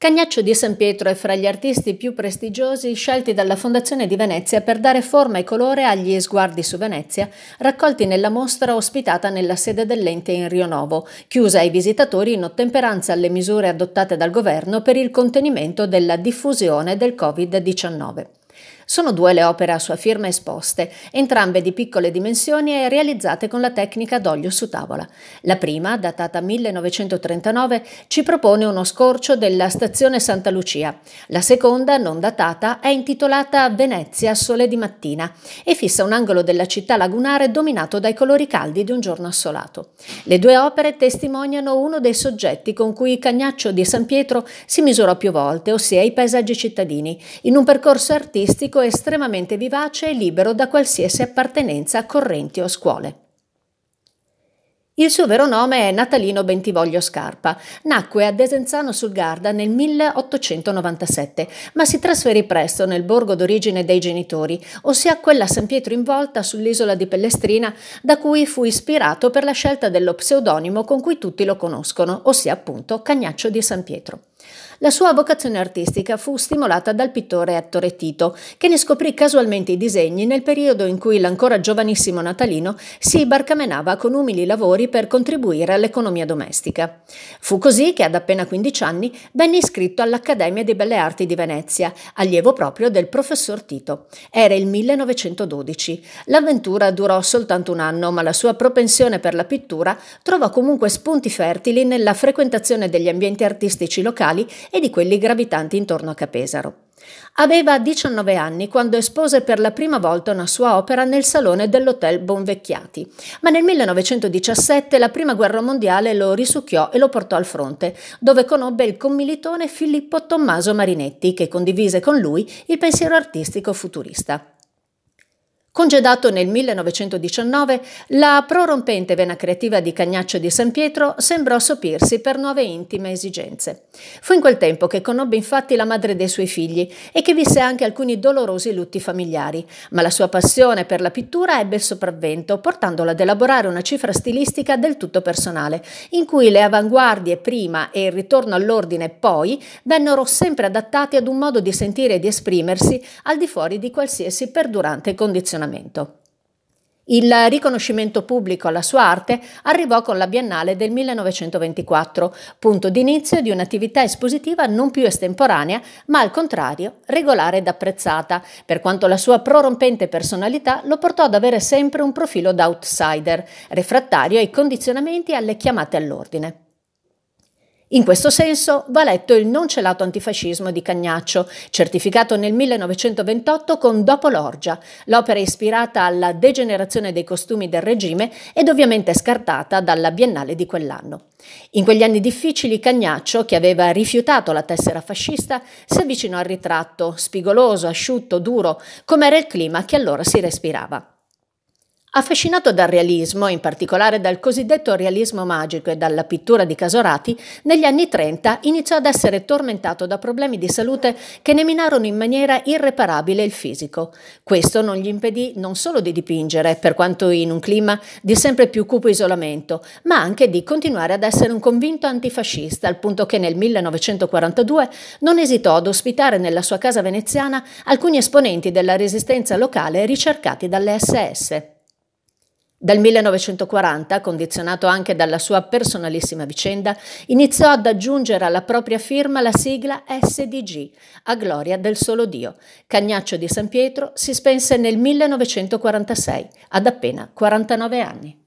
Cagnaccio di San Pietro è fra gli artisti più prestigiosi scelti dalla Fondazione di Venezia per dare forma e colore agli sguardi su Venezia, raccolti nella mostra ospitata nella sede dell'ente in Rio Novo, chiusa ai visitatori in ottemperanza alle misure adottate dal governo per il contenimento della diffusione del Covid-19. Sono due le opere a sua firma esposte, entrambe di piccole dimensioni e realizzate con la tecnica d'olio su tavola. La prima, datata 1939, ci propone uno scorcio della stazione Santa Lucia. La seconda, non datata, è intitolata Venezia sole di mattina e fissa un angolo della città lagunare dominato dai colori caldi di un giorno assolato. Le due opere testimoniano uno dei soggetti con cui Cagnaccio di San Pietro si misurò più volte, ossia i paesaggi cittadini, in un percorso artistico pubblico estremamente vivace e libero da qualsiasi appartenenza a correnti o scuole. Il suo vero nome è Natalino Bentivoglio Scarpa. Nacque a Desenzano sul Garda nel 1897, ma si trasferì presto nel borgo d'origine dei genitori, ossia quella San Pietro in volta sull'isola di Pellestrina, da cui fu ispirato per la scelta dello pseudonimo con cui tutti lo conoscono, ossia appunto Cagnaccio di San Pietro. La sua vocazione artistica fu stimolata dal pittore Ettore Tito, che ne scoprì casualmente i disegni nel periodo in cui l'ancora giovanissimo Natalino si barcamenava con umili lavori per contribuire all'economia domestica. Fu così che ad appena 15 anni venne iscritto all'Accademia di Belle Arti di Venezia, allievo proprio del professor Tito. Era il 1912. L'avventura durò soltanto un anno, ma la sua propensione per la pittura trovò comunque spunti fertili nella frequentazione degli ambienti artistici locali e di quelli gravitanti intorno a Capesaro. Aveva 19 anni quando espose per la prima volta una sua opera nel salone dell'Hotel Bonvecchiati, ma nel 1917 la Prima Guerra Mondiale lo risucchiò e lo portò al fronte, dove conobbe il commilitone Filippo Tommaso Marinetti, che condivise con lui il pensiero artistico futurista. Congedato nel 1919, la prorompente vena creativa di Cagnaccio di San Pietro sembrò sopirsi per nuove intime esigenze. Fu in quel tempo che conobbe infatti la madre dei suoi figli e che visse anche alcuni dolorosi lutti familiari, ma la sua passione per la pittura ebbe il sopravvento, portandola ad elaborare una cifra stilistica del tutto personale, in cui le avanguardie prima e il ritorno all'ordine poi vennero sempre adattati ad un modo di sentire e di esprimersi al di fuori di qualsiasi perdurante condizionamento ragionamento. Il riconoscimento pubblico alla sua arte arrivò con la Biennale del 1924, punto d'inizio di un'attività espositiva non più estemporanea, ma al contrario regolare ed apprezzata, per quanto la sua prorompente personalità lo portò ad avere sempre un profilo da outsider, refrattario ai condizionamenti e alle chiamate all'ordine. In questo senso va letto il non celato antifascismo di Cagnaccio, certificato nel 1928 con Dopo l'orgia, l'opera ispirata alla degenerazione dei costumi del regime ed ovviamente scartata dalla Biennale di quell'anno. In quegli anni difficili Cagnaccio, che aveva rifiutato la tessera fascista, si avvicinò al ritratto, spigoloso, asciutto, duro, come era il clima che allora si respirava. Affascinato dal realismo, in particolare dal cosiddetto realismo magico e dalla pittura di Casorati, negli anni 30 iniziò ad essere tormentato da problemi di salute che ne minarono in maniera irreparabile il fisico. Questo non gli impedì non solo di dipingere, per quanto in un clima di sempre più cupo isolamento, ma anche di continuare ad essere un convinto antifascista, al punto che nel 1942 non esitò ad ospitare nella sua casa veneziana alcuni esponenti della resistenza locale ricercati dalle SS. Dal 1940, condizionato anche dalla sua personalissima vicenda, iniziò ad aggiungere alla propria firma la sigla SDG, a gloria del solo Dio. Cagnaccio di San Pietro si spense nel 1946, ad appena 49 anni.